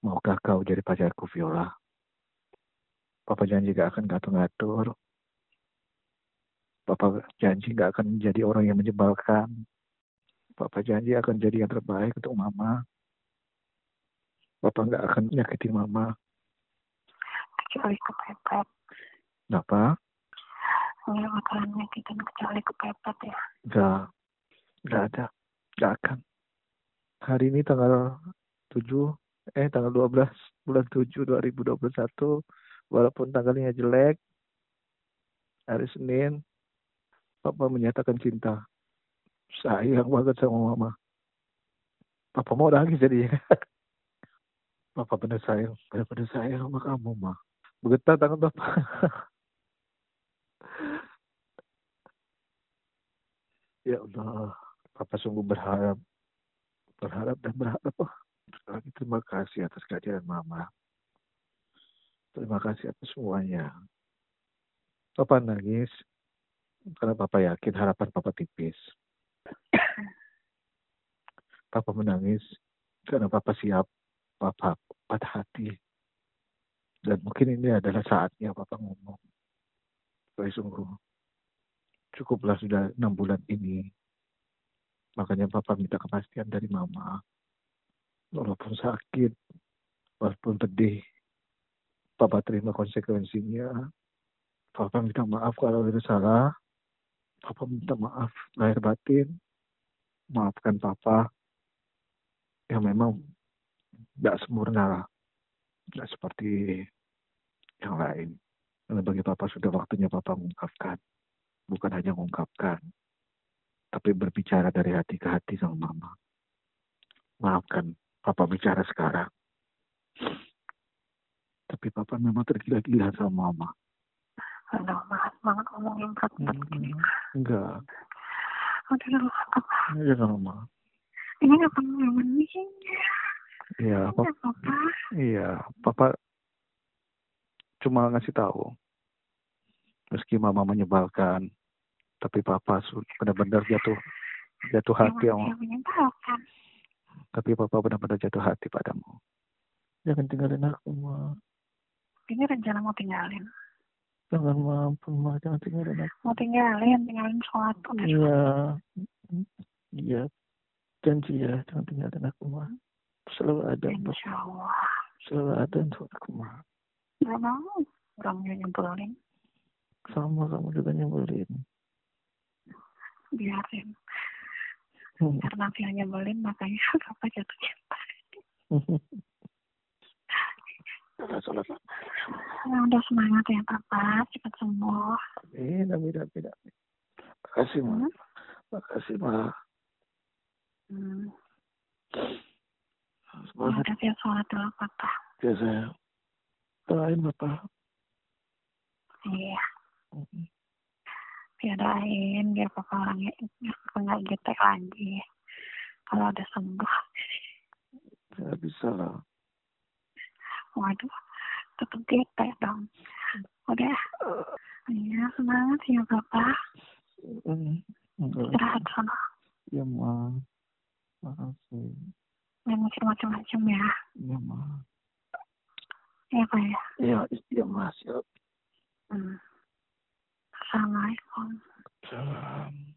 Maukah kau jadi pacarku, Viola? Papa janji gak akan ngatur-ngatur. Papa janji gak akan menjadi orang yang menyebalkan. Papa janji akan jadi yang terbaik untuk Mama. Papa gak akan menyakiti Mama. Kecuali kepepet. Kenapa? Nggak bakalan nyakitin kecuali kepepet ya. Gak. Gak ada. Gak akan. Hari ini tanggal 7 eh tanggal 12 bulan 7 2021 walaupun tanggalnya jelek hari Senin Papa menyatakan cinta. Sayang banget sama Mama. Papa mau nangis jadi Papa benar sayang benar-benar sayang sama kamu Ma. Bergetar tangan Papa. Ya Allah Papa sungguh berharap. Berharap dan berharap oh lagi terima kasih atas kehadiran Mama. Terima kasih atas semuanya. Papa nangis karena Papa yakin harapan Papa tipis. Papa menangis karena Papa siap Papa patah hati. Dan mungkin ini adalah saatnya Papa ngomong. Tapi sungguh, cukuplah sudah enam bulan ini. Makanya Papa minta kepastian dari Mama walaupun sakit, walaupun pedih, Papa terima konsekuensinya. Papa minta maaf kalau ada salah. Papa minta maaf lahir batin. Maafkan Papa yang memang tidak sempurna Tidak seperti yang lain. Karena bagi Papa sudah waktunya Papa mengungkapkan. Bukan hanya mengungkapkan. Tapi berbicara dari hati ke hati sama Mama. Maafkan Papa bicara sekarang. Tapi Papa memang tergila-gila sama Mama. Aduh, maaf banget ngomongin berat-berat gini. Enggak. Udah dulu, Papa. Iya, Mama. Ini gak pernah mending. Iya, Papa. Papa. Iya, Papa cuma ngasih tahu. Meski Mama menyebalkan, tapi Papa benar-benar jatuh jatuh hati yang menyebalkan tapi papa benar-benar jatuh hati padamu. Jangan tinggalin aku, Ma. Ini rencana mau tinggalin. Jangan mampu, Ma. Jangan tinggalin aku. Mau tinggalin, tinggalin sholat. Iya. Iya. Janji ya, jangan tinggalin aku, Ma. Selalu ada. Insya Allah. Selalu ada untuk aku, Ma. Gak mau. Orangnya nyebelin. Sama kamu juga nyebelin. Biarin. Hmm. Karena dia nyebelin makanya papa jatuh cinta. Nah, udah semangat ya papa, cepat sembuh. Amin, amin, amin, amin. Makasih, Ma. Hmm? Makasih, Ma. Hmm. Semangat. Ya, kasih sholat dulu, Papa. Ya, saya. Doain, Papa. Iya. Hmm tiadain biar papa orangnya nggak getek lagi. Kalau udah sembuh nggak bisa lah. Waduh tetap getek dong. Udah. Iya semangat ya papa istirahat sana. Ya ma. Makasih. Mikir macam-macam ya. Iya ma. Iya pak ya. Iya iya ma siap hmm. Assalamualaikum. Salam.